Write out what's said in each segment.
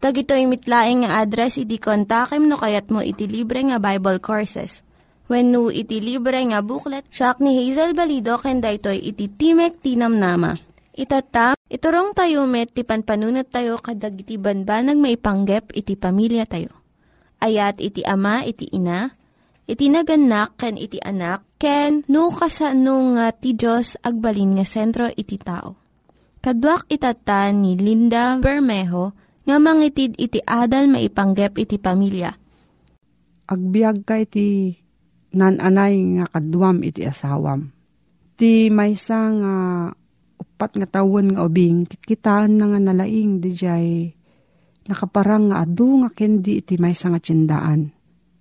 Tag ito'y mitlaing nga address, iti kontakem no kayat mo iti libre nga Bible Courses. When no iti libre nga booklet, siya ni Hazel Balido, ken daytoy iti Timek Tinam Nama. Itata, iturong tayo met, ti panpanunat tayo kadag iti banbanag maipanggep iti pamilya tayo. Ayat iti ama, iti ina, iti naganak, ken iti anak, ken no kasano nga ti Diyos agbalin nga sentro iti tao. Kaduak itata ni Linda Bermejo, nga mangitid iti adal maipanggep iti pamilya. agbiag ka iti nananay nga kadwam iti asawam. Ti maysa nga upat nga tawon nga ubing kitkitaan na nga nalaing di jay nakaparang nga adu nga kendi iti maysa nga tsindaan.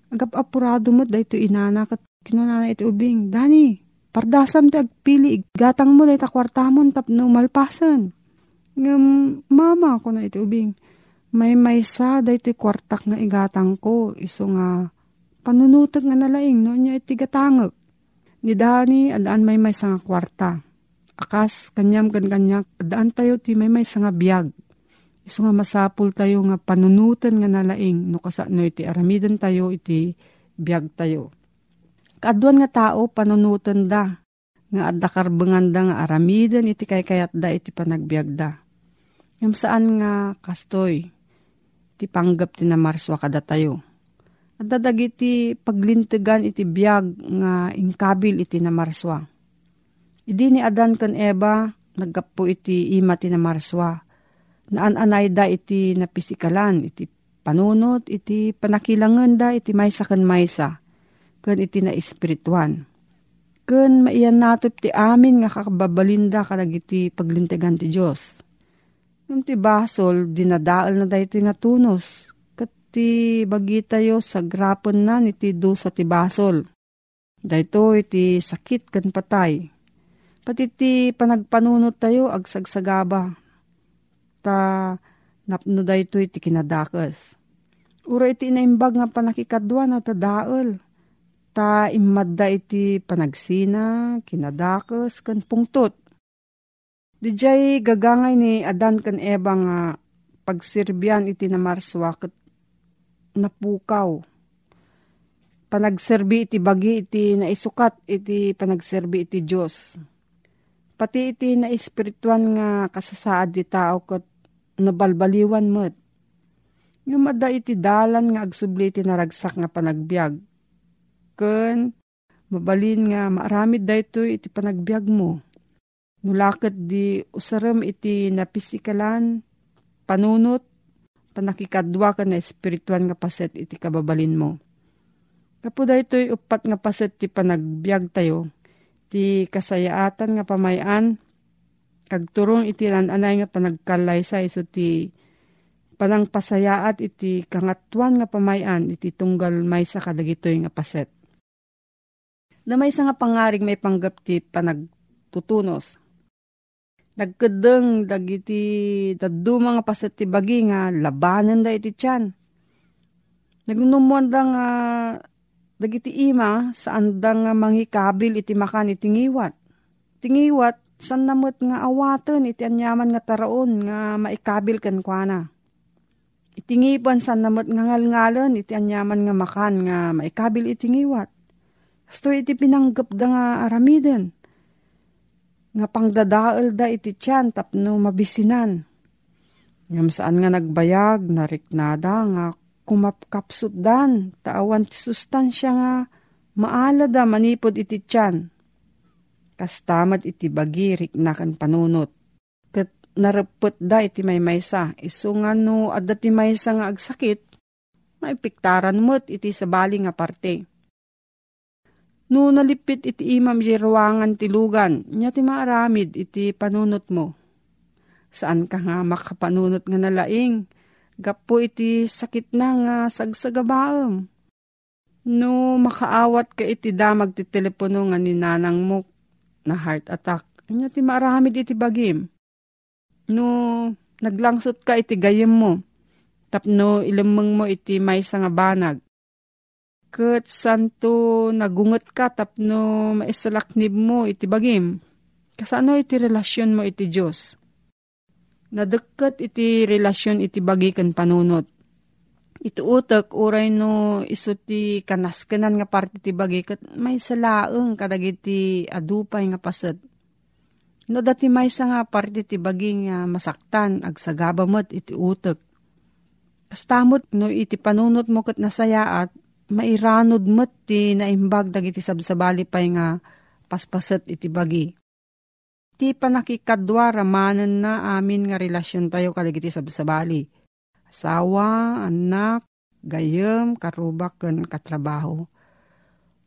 Agap apurado mo dahito inana kat kinunana iti ubing. Dani, pardasam ti agpili gatang mo dahito kwartamon tapno malpasan. Ngam mama ko na iti ubing. May maysa dahito kwartak nga igatang ko iso nga panunutag nga nalaing no niya iti gatangag. Ni Dani, adaan may may nga kwarta. Akas, kanyam kan kanyak, adaan tayo ti may may nga biyag. Iso nga masapul tayo nga panunutan nga nalaing, no kasano iti aramidan tayo iti biyag tayo. Kaadwan nga tao, panunutan da, nga adda karbengan da nga aramidan iti kay kayat da iti panagbiag da. Yung saan nga kastoy, ti panggap ti namarswa kada tayo. At dadag iti paglintigan iti biyag nga inkabil iti namarswa. Idi ni Adan kan Eva, naggapo iti ima ti namarswa. Naan-anay da iti napisikalan, iti panunot, iti panakilangan da, iti maysa kan maysa, kan iti na espirituan. Kan maiyan natop ti amin nga kakababalinda kadag iti paglintigan ti Diyos. Nung ti basol, dinadaal na da iti natunos, ti bagi tayo sa grapon na iti do sa ti basol. Dahito iti sakit kan patay. Pati ti panagpanunot tayo agsagsagaba. Ta napno dahito iti kinadakas. Ura iti inaimbag nga panakikadwa na tadaal. Ta imadda iti panagsina, kinadakas, kan pungtot. Dijay gagangay ni Adan kan Eva nga pagsirbyan iti namarswa ket napukaw. Panagserbi iti bagi iti naisukat iti panagserbi iti Diyos. Pati iti na espirituan nga kasasaad di tao kat nabalbaliwan mo't. Yung iti dalan nga agsubli iti naragsak nga panagbiag. Ken mabalin nga maaramid dayto iti panagbiag mo. Nulakat di usaram iti napisikalan, panunot, panakikadwa ka na espirituan nga paset iti kababalin mo. Kapuda ito'y upat nga paset ti panagbiag tayo, Ti kasayaatan nga pamayan, agturong iti anay nga panagkalay sa iso ti panang pasayaat iti kangatuan nga pamayan iti tunggal may sa kadagitoy nga paset. Na may nga pangaring may panggap ti panagtutunos. Nagkadeng dagiti daddu mga paset ti bagi nga labanan da iti tiyan. Nagnumuan da nga dagiti ima saan da nga mangikabil iti makan iti ngiwat. Tingiwat san namot nga awaten iti anyaman nga taraon nga maikabil kan kuana. Itingipan san namot nga ngalngalan iti anyaman nga makan nga maikabil iti ngiwat. Sto iti pinanggap da nga aramiden. Nga pangdadaal da iti tiyan tapno mabisinan. Ngam saan nga nagbayag, nariknada nga kumapkapsut dan, taawan ti sustansya nga maala da manipod iti tiyan kastamad iti bagirik na kan panunot. Kat narapot da iti may maysa, iso nga no adda ti maysa nga agsakit, maipiktaran mo't iti sabali nga parte. No nalipit iti imam ruwangan ti lugan, ti maaramid iti panunot mo. Saan ka nga makapanunot nga nalaing, gapo iti sakit na nga sagsagabaam. No makaawat ka iti damag ti telepono nga ni nanang mo na heart attack. Anya ti maramid iti bagim. No, naglangsot ka iti gayem mo. Tapno ilamang mo iti may nga banag. Kat santo nagungot ka tapno maisalaknib mo iti bagim. Kasano iti relasyon mo iti Diyos? Nadagkat iti relasyon iti bagi kan panunot. Iti utak, uray no iso ti kanaskanan nga parte ti bagi, kat may salaeng kadagiti adupay nga paset. No dati may sa nga parte ti bagi nga masaktan, agsagabamot iti utak. Kastamot no iti panunot mo kat nasayaat, mairanod mo't ti naimbag dagiti sabsabali pay nga paspaset iti bagi. Ti panakikadwa ramanan na amin nga relasyon tayo kadagiti sabsabali asawa, anak, gayem, karubak, ken katrabaho.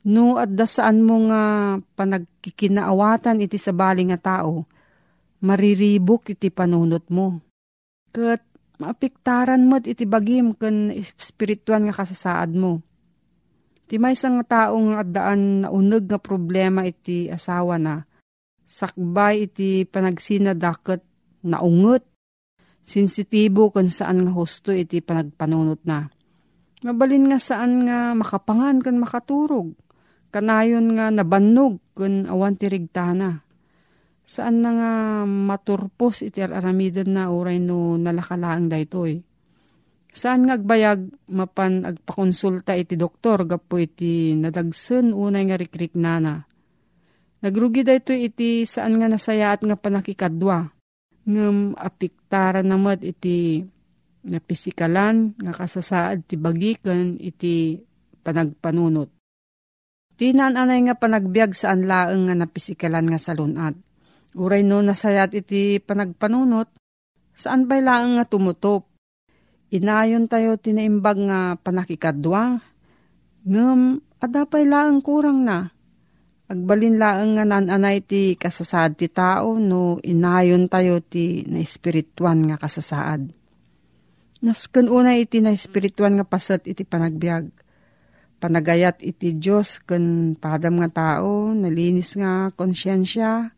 No, at saan mo nga panagkikinaawatan iti sabali nga tao, mariribok iti panunot mo. Kat maapiktaran mo't iti bagim ken spirituan nga kasasaad mo. Ti may nga taong addaan na uneg nga problema iti asawa na, sakbay iti panagsinadaket na unget sensitibo kung saan nga husto iti panagpanunot na. Mabalin nga saan nga makapangan kan makaturog. Kanayon nga nabannog kun awan ti rigtana. Saan na nga maturpos iti aramidan na uray no nalakalaang daytoy. Saan nga agbayag mapan agpakonsulta iti doktor gapo iti nadagsen unay nga rikrik nana. Nagrugi daytoy iti saan nga nasayaat nga panakikadwa ngem apiktaran namad iti na pisikalan nga kasasaad ti bagikan iti panagpanunot. Tinan anay nga panagbiag saan laeng nga napisikalan nga salunat. Uray no nasayat iti panagpanunot, saan bay laeng nga tumutop. Inayon tayo tinaimbag nga panakikadwa, ngem adapay laeng kurang na Agbalin laeng nga nananay ti kasasaad ti tao no inayon tayo ti na espirituan nga kasasaad. Nasken unay iti na espirituan nga pasat iti panagbiag. Panagayat iti Diyos ken padam nga tao, nalinis nga konsyensya,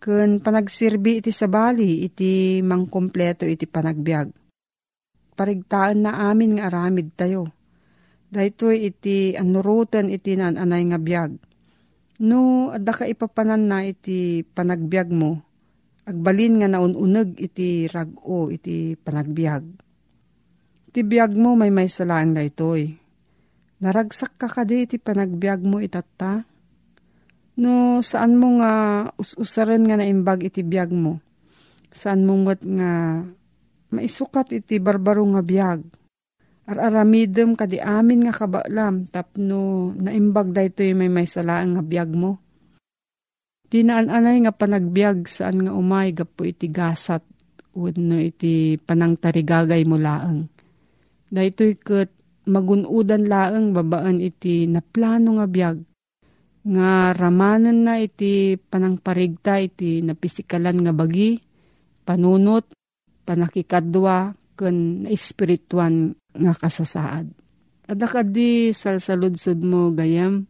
ken panagsirbi iti sabali iti mangkompleto iti panagbiag. Parigtaan na amin nga aramid tayo. Daytoy iti anurutan iti nananay nga biag No, adda ka ipapanan na iti panagbiag mo, agbalin nga naununag iti rago iti panagbiag. Iti biag mo may may salaan na itoy. Naragsak ka kadi iti panagbiag mo itata. No, saan mo nga us-usaran nga naimbag iti biag mo? Saan mo nga maisukat iti barbaro nga biag? Ar-aramidem kadi amin nga kabalam tapno naimbag daytoy may may salaan nga biyag mo. Tinaan-anay nga panagbiag saan nga umay gapo iti gasat no iti panangtarigagay mo laeng. Daytoy ket magunudan laeng babaan iti naplano nga biyag. nga ramanan na iti panangparigta iti napisikalan nga bagi, panunot, panakikadwa, ken espirituan nga kasasaad. Adaka di salsaludsod mo gayam,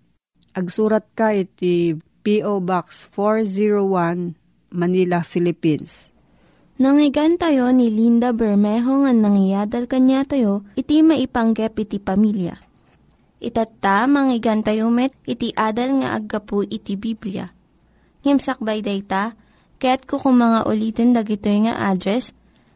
agsurat ka iti P.O. Box 401 Manila, Philippines. Nangyigan tayo ni Linda Bermejo nga nangyadal kanya tayo, iti maipanggep iti pamilya. Itatta, manggigan met, iti adal nga aggapu iti Biblia. Ngimsakbay dayta, kaya't kukumanga ulitin dagito nga address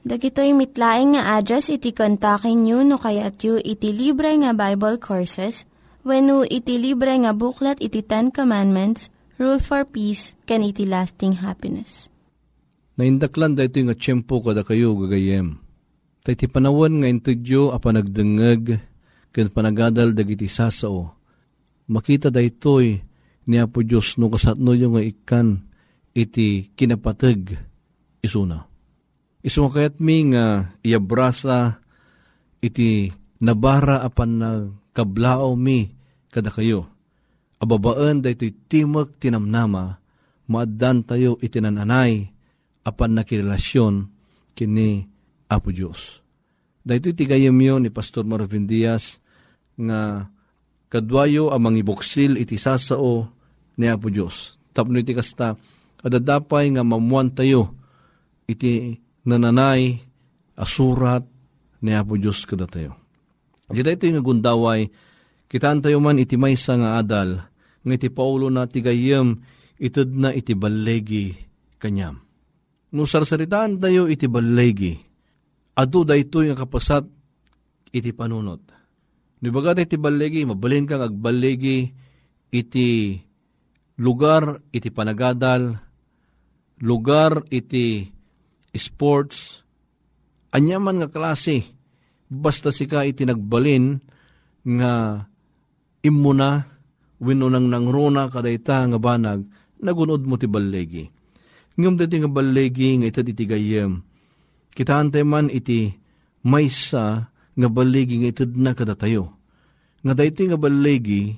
Dagitoy mitlaing nga address iti kontakin nyo no kayat yu iti libre nga Bible Courses when iti libre nga buklat iti Ten Commandments, Rule for Peace, can iti lasting happiness. Naindaklan da nga tiyempo kada kayo gagayem. Ta iti panawan nga intudyo a panagdengeg ken panagadal dagiti sasao. Makita da ito'y ni Apo Diyos no kasatno yung nga ikan iti kinapateg isuna Isumukayat mi nga iabrasa iti nabara apan na kablao mi kada kayo. Ababaan da iti timag tinamnama, maaddan tayo itinananay apan nakirelasyon kini Apo Diyos. Da ito itigayam yun ni Pastor Marvin Diaz nga kadwayo amang ibuksil iti sasao ni Apo Diyos. Tapno iti kasta, adadapay nga mamuan tayo iti nananay, asurat, ni Apo Diyos kada tayo. Dita ito yung gundaway, kitaan tayo man iti maysa nga adal, nga iti paulo na tigayam, itid na iti balegi kanyam. No sarsaritaan tayo iti balegi, ado da ito yung kapasat iti panunot. Ba iti balegi, mabalin kang agbalegi iti lugar iti panagadal, lugar iti sports, anyaman nga klase, basta sika iti nagbalin nga imuna, winunang nangruna kadayta nga banag, nagunod mo ti balegi. Ngam dati nga balegi nga ita iti gayem. Kitaan man iti maysa nga balegi nga itad na kadatayo. Nga dayti nga balegi,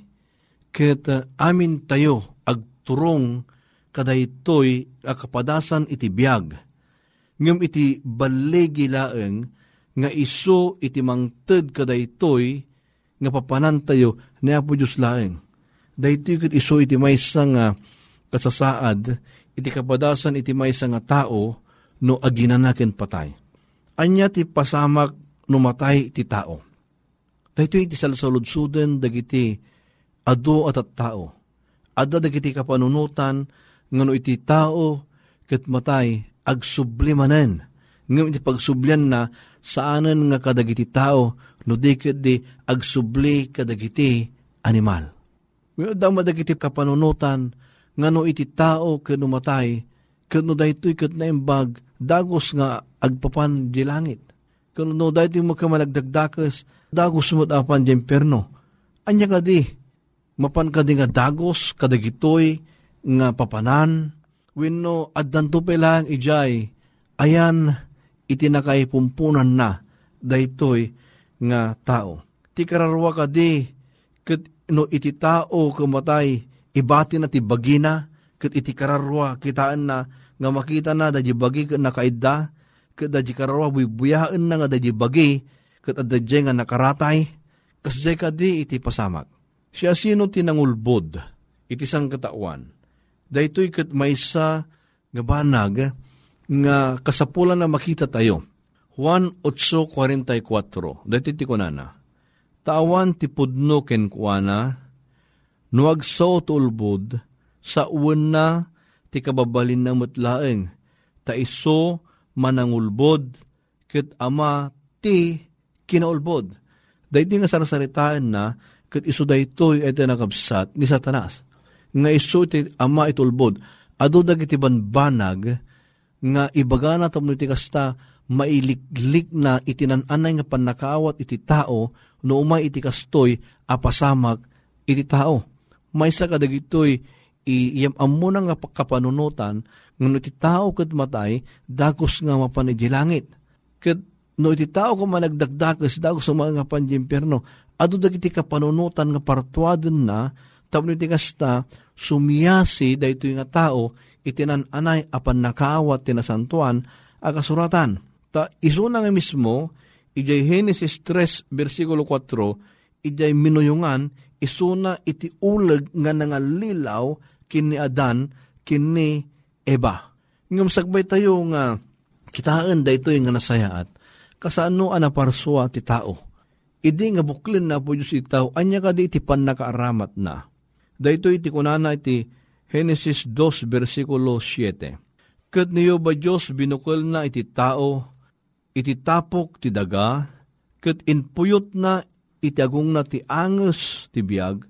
ket uh, amin tayo agturong kadaytoy akapadasan iti biyag ngem iti balegi laeng nga iso iti mangted kadaytoy nga papanan tayo ni Apo Diyos laeng. Daytoy ket iso iti maysa nga kasasaad, iti kapadasan iti maysa nga tao no aginanaken patay. Anya ti pasamak no matay iti tao. Daytoy iti salsaludsuden dagiti ado at at tao. Ada dagiti kapanunutan nga no iti tao ket matay agsublimanen. Ngam iti pagsublian na saanan nga kadagiti tao no di di agsubli kadagiti animal. Ngayon daw madagiti kapanunutan nga no iti tao kano matay kano daytoy kat na imbag dagos nga agpapan di langit. Kano no daytoy magkamalagdagdakas dagos mo apan di imperno. Anya ka di, mapan ka di nga dagos kadagitoy nga papanan wenno addanto pelang ijay ayan itinakay pumpunan na daytoy nga tao. Ti kararwa ka di ket no iti tao kumatay ibati na ti bagina ket iti kararwa kitaan na nga makita na dadya bagi ket nakaidda ket dadya kararwa buyaan na nga dadya bagi ket adadya nga nakaratay kasjay ka di iti pasamak. Siya sino tinangulbod iti sang katawan daytoy ket maysa nga banag nga kasapulan na makita tayo. Juan 8.44 Dati ti kunana. Tawan ti pudno ken kuana nuag so tulbod sa uwan na ti kababalin na mutlaeng ta iso manangulbod ket ama ti kinaulbod. Dahiti nga sarasaritaan na ket iso daytoy ete nakabsat ni satanas nga iso iti ama itulbod. ado dagiti banbanag nga ibaga na tapno iti kasta mailiklik na itinananay nga panakaawat iti tao no umay iti kastoy apasamak iti tao. Maysa ka dagitoy iyam amo na nga kapanunutan nga iti tao kat matay dagos nga mapan iti. Kat no iti tao ko managdagdagas dagos sa mga panjimperno adu dagiti kapanunutan nga partuaden na tapno iti kasta sumiyasi daytoy nga tao itinananay apan nakaawat tinasantuan agasuratan Ta isuna nga mismo, ijay Genesis 3, versikulo 4, ijay minuyungan, isuna iti uleg nga nangalilaw kini Adan, kini Eva. Ngam sagbay tayo nga, kitaan da ito yung nga nasayaat, kasano anaparswa ti tao. Idi nga buklin na po Diyos itaw, anya ka di iti pan nakaaramat na. Da ito iti kunana iti Genesis 2, versikulo 7. Kat niyo ba Diyos binukol na iti tao, iti tapok ti daga, ket inpuyot na iti agong na ti anges ti biag,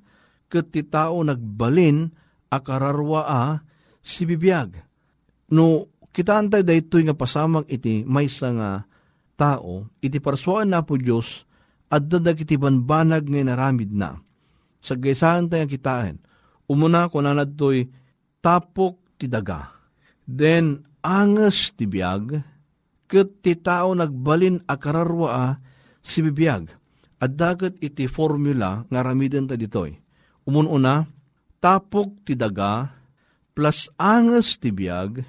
ket ti tao nagbalin akararwa a si bibiyag. No, kita antay daytoy nga pasamag iti maysa nga tao, iti parsuan na po Diyos, at dadag iti banbanag nga naramid na. Sa gaysahan tayo kitain, umuna ko na to'y tapok ti daga. Then, anges ti biag, ket ti tao nagbalin a kararwa si bibiyag. At dagat iti formula nga ramiden ta ditoy. Umununa, tapok ti daga plus anges ti biyag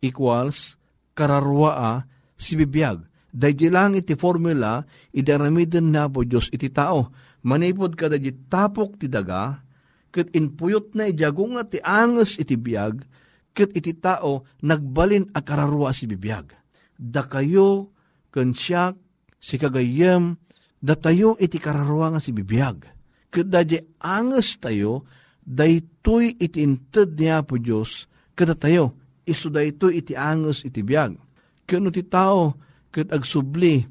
equals kararwa si bibiyag. Dahil lang iti formula, iti ramiden na po Diyos iti tao. Manipod ka da tapok ti daga, ket inpuyot na ijagong nga ti anges iti biyag, ket iti tao nagbalin a kararwa si bibiyag da kayo ken siyak si kagayem da tayo iti kararwa nga si bibiyag. Kada di anges tayo, daytoy iti inted niya po Diyos, kada tayo, iso daytoy iti anges iti biyag. Kano ti tao, kat agsubli,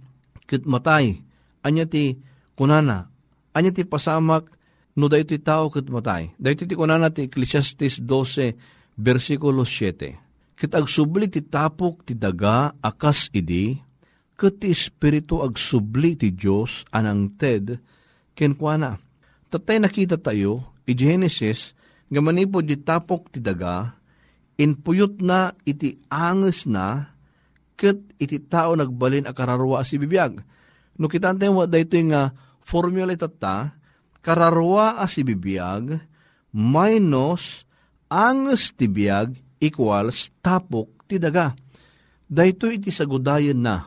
kat matay, anya ti kunana, anya ti pasamak, no daytoy tao kat matay. Daytoy ti kunana ti Ecclesiastes 12, versikulo 7 Ket agsubli ti tapok ti daga akas idi, ket ti espiritu agsubli ti Dios anang ted ken kuana. Tatay nakita tayo, i Genesis, nga manipod di tapok ti daga, inpuyot na iti anges na, ket iti tao nagbalin a kararwa si bibiyag. No kita tayo dayto nga formula itata, kararwa a si bibiyag, minus anges ti biyag equals tapok ti daga. Dahito iti sagudayan na,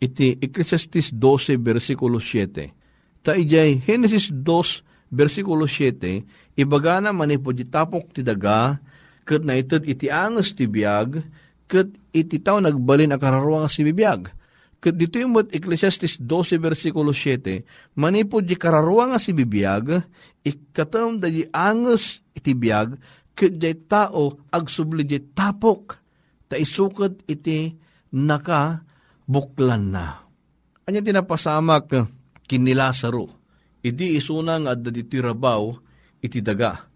iti Ecclesiastes 12 versikulo 7. Ta ijay Genesis 2 versikulo 7, ibaga na manipo di tapok ti daga, kat na itad iti angas ti biyag, kat iti tao nagbalin a kararwa si bibiyag. Dito yung mat Ecclesiastes 12 versikulo 7, manipo di kararwa nga si bibiyag, ikatam da di angas iti biyag, kajay tao agsubli di tapok, ta isukad iti naka buklan na. Anya tinapasamak kini Lazaro, idi isuna nga adda diti rabaw iti daga.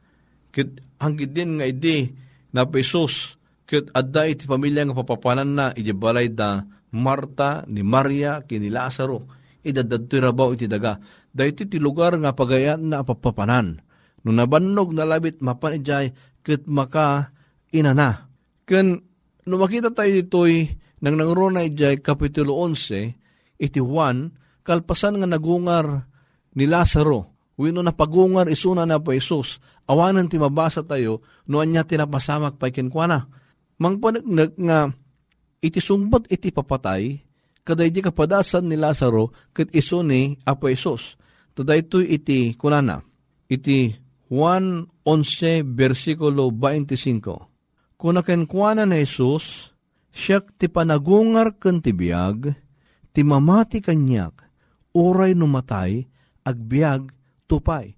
Kit hanggit din nga idi na pesos, kit adda iti pamilya nga papapanan na iti balay da Marta ni Maria kini Lazaro, idadad ti rabaw iti daga. Dahiti ti lugar nga pagayan na papapanan. Nung nabannog na labit mapan ijay, ket maka inana. Ken no makita tayo ditoy nang nangrona ijay kapitulo 11 iti Juan kalpasan nga nagungar ni Lazaro wino na pagungar isuna na pa Isus awanan ti mabasa tayo no anya tinapasamak pa kenkwana mangpanagnak nga iti sumbat iti papatay kaday di kapadasan ni Lazaro ket iso ni Apo Isus. Taday iti kunana, iti Juan 11, versikulo 25. Kuna kenkwana na Jesus, siyak ti panagungar ken ti biag, ti mamati kanyak, uray numatay, agbiag, tupay.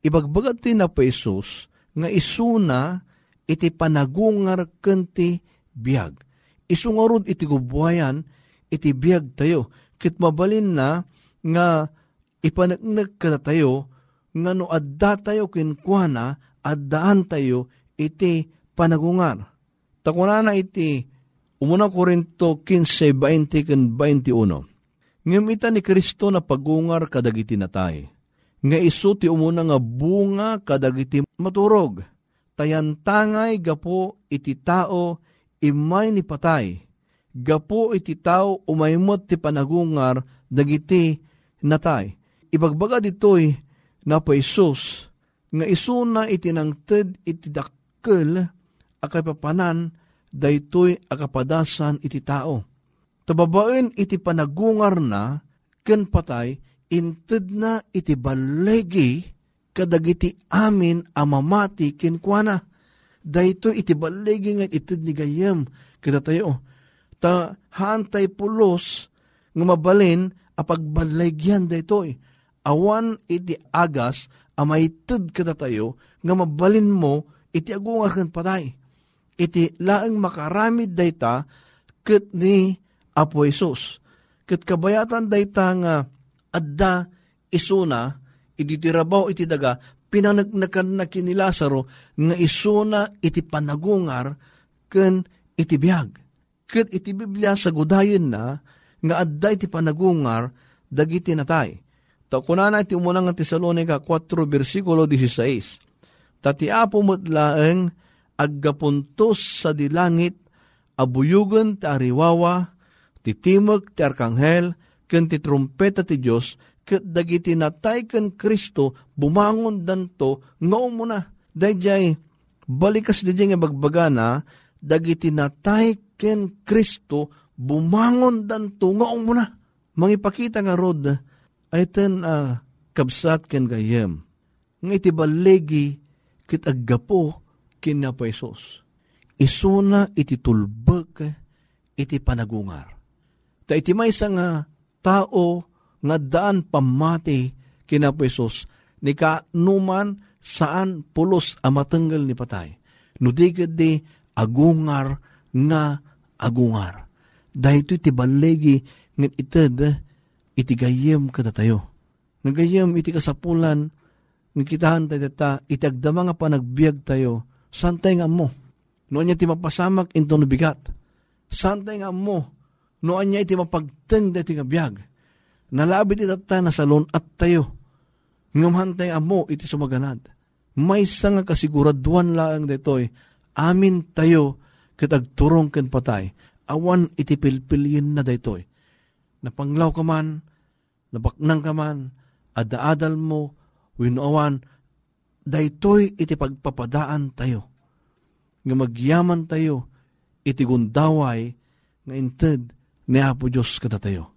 Ibagbagat ti na pa Jesus, nga isuna iti panagungar ken ti biag. Isungarod iti gubuhayan, iti biag tayo. Kit mabalin na nga ipanagnag ka tayo, nga no adda tayo kinkwana, addaan tayo iti panagungar. Takunana iti, umuna Korinto 15, 20 kan 21. Ngem ita ni Kristo na pagungar kadagiti natay. Nga iso ti umuna nga bunga kadagiti maturog. Tayantangay gapo iti tao imay ni patay. Gapo iti tao umaymot ti panagungar dagiti natay. Ibagbaga ditoy na pa Isus nga isuna itinangted iti dakkel akay papanan daytoy akapadasan iti tao. Tababaen iti panagungar na ken patay inted na iti balegi kadagiti amin amamati ken Daytoy iti balegi nga ited ni gayem kita tayo. Ta hantay pulos nga mabalin apagbalegyan daytoy. Awan iti agas amayted kada tayo nga mabalin mo iti agungar kan patay. Iti laeng makaramid dayta ket ni Apo Isus. Ket kabayatan dayta nga adda isuna iti tirabaw iti daga pinanagnakan na kini Lazaro nga isuna iti panagungar ken iti biag. Ket iti Biblia sa gudayon na nga adda iti panagungar dagiti natay. Ta kunana iti umunang nga Tesalonica 4 versikulo 16. Tati apo mutlaeng aggapuntos sa dilangit abuyugan ti ariwawa ti timog ti arkanghel ken ti trumpeta ti Dios ket dagiti natay ken Kristo bumangon danto nga umuna. Dayjay balikas dijay nga bagbagana dagiti natay ken Kristo bumangon danto nga umuna. Mangipakita nga rod ay ten uh, kabsat ken gayem. Nga iti balegi kit aggapo kin na Isos. Isuna iti tulbek iti panagungar. Ta iti may nga tao nga daan pamati kina Isos ni ka numan saan pulos amatenggal ni patay. Nudigad di agungar nga agungar. Dahil iti balegi ngit ited iti gayem kada tayo. Nagayem iti kasapulan, ng kitahan tayo data, iti agdama nga panagbiag tayo, santay nga mo. Noon niya ti mapasamak into bigat. Santay nga mo. Noon niya iti mapagteng iti nga biag. Nalabit iti na salon at tayo. Ngumhantay amo iti sumaganad. May nga kasiguraduan laang detoy, amin tayo kitagturong ken patay. Awan iti pilpilyin na daytoy napanglaw ka man, nabaknang ka man, adaadal mo, winawan, daytoy iti pagpapadaan tayo. Nga magyaman tayo, iti gundaway, nga inted ni Apo Diyos kada tayo.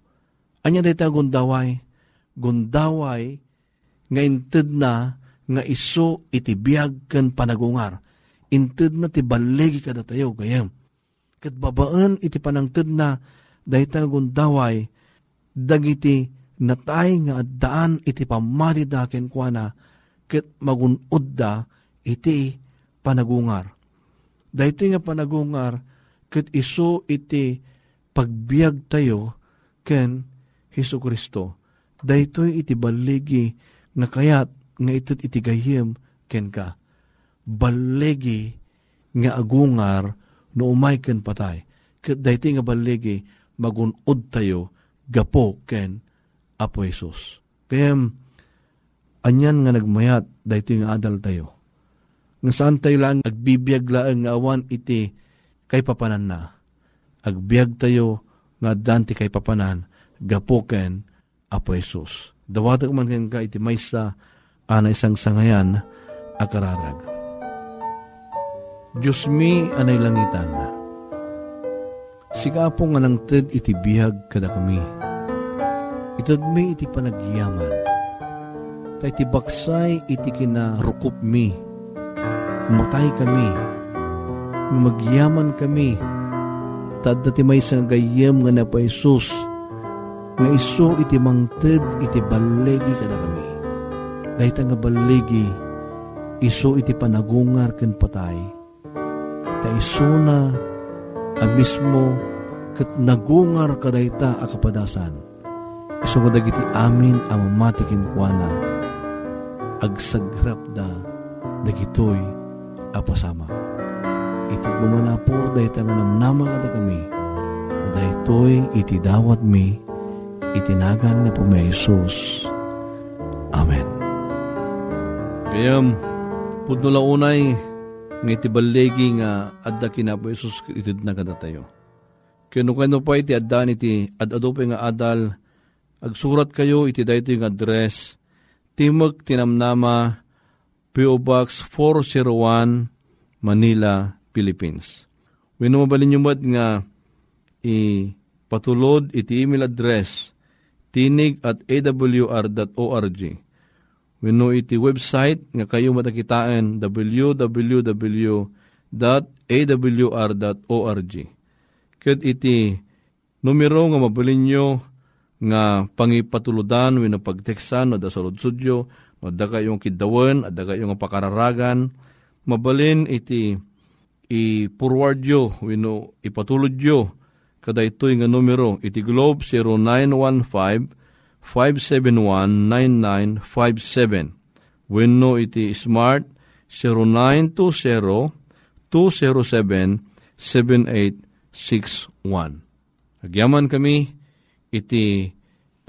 Anya dayta gundaway, gundaway, nga inted na, nga iso iti biyag kan panagungar. Inted na ti balegi kada tayo, gayam. Kat babaan iti panangted na, dayta gundaway, dagiti natay nga addaan iti pamati da kenkwana ket magunod da iti panagungar. Dahito nga panagungar ket iso iti pagbiag tayo ken Heso Kristo. Dahito iti baligi nga kayat nga itit iti gayem ken ka. Baligi nga agungar no umay ken patay. Ket dahito nga baligi magunod tayo gapo ken Apo Jesus. Kaya anyan nga nagmayat dahito nga adal tayo. Nga saan tayo lang agbibiyag laang nga awan iti kay papanan na. Agbiag tayo nga danti kay papanan gapo ken Apo Jesus. Dawatag man ken ka iti maysa ana isang sangayan akararag. Diyos mi anay langitan Siga po nga nang ted iti bihag kada kami. Itad mi iti panagyaman. Ta iti baksay iti kinarukup mi. Matay kami. Magyaman kami. Tad ti may isang gayem nga na pa Isus. Nga iso iti mangted iti balegi kada kami. Dahit nga balegi, iso iti panagungar ken patay. Ta iso na abismo kat nagungar kadayta a kapadasan. Iso nga dagiti amin ang mamatikin kuana. Agsagrap da dagitoy apasama. Itit mo na po dahil nga namnama kada kami. Na dahil to'y iti dawat mi, itinagan ni Jesus. Amen. Kaya, pudno launay, nga iti balegi nga adda kinapo Jesus itid na kada tayo. Kaya kano pa iti adda iti adado pa nga adal, agsurat kayo iti dayto yung address, Timog Tinamnama, P.O. Box 401, Manila, Philippines. When mabalin nyo nga ipatulod iti email address tinig at awr.org. When no iti website nga kayo matakitaan www.awr.org. Kat iti numero nga mabalin nyo nga pangipatuludan wenno pagteksan no da sudyo no da kayong kidawen at da kayong pakararagan mabalin iti i-forward yo, wino, ipatulod yo, kada ito nga numero, iti Globe 0915-571-9957. Wino iti Smart 0920-207-7861. Agyaman kami, iti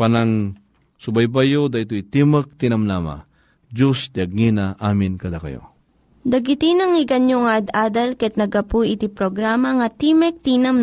panang subaybayo da ito itimak tinamnama. Diyos, tiagngina, amin kada kayo. Dagiti nang iganyo nga ad-adal ket nagapu iti programa nga Timek Tinam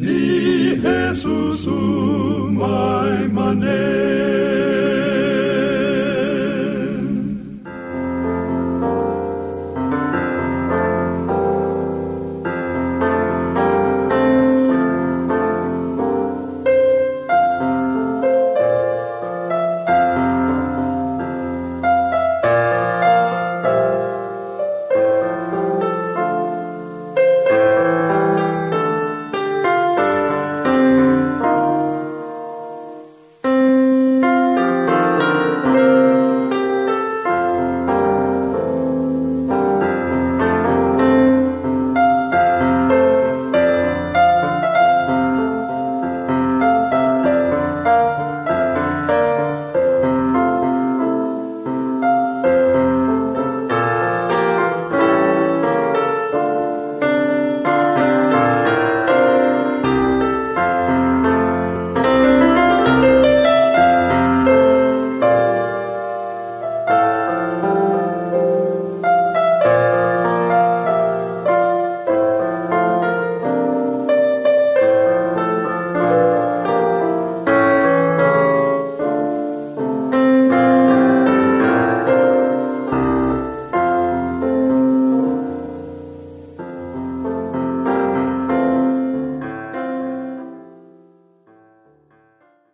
ni Jesusum mai manera.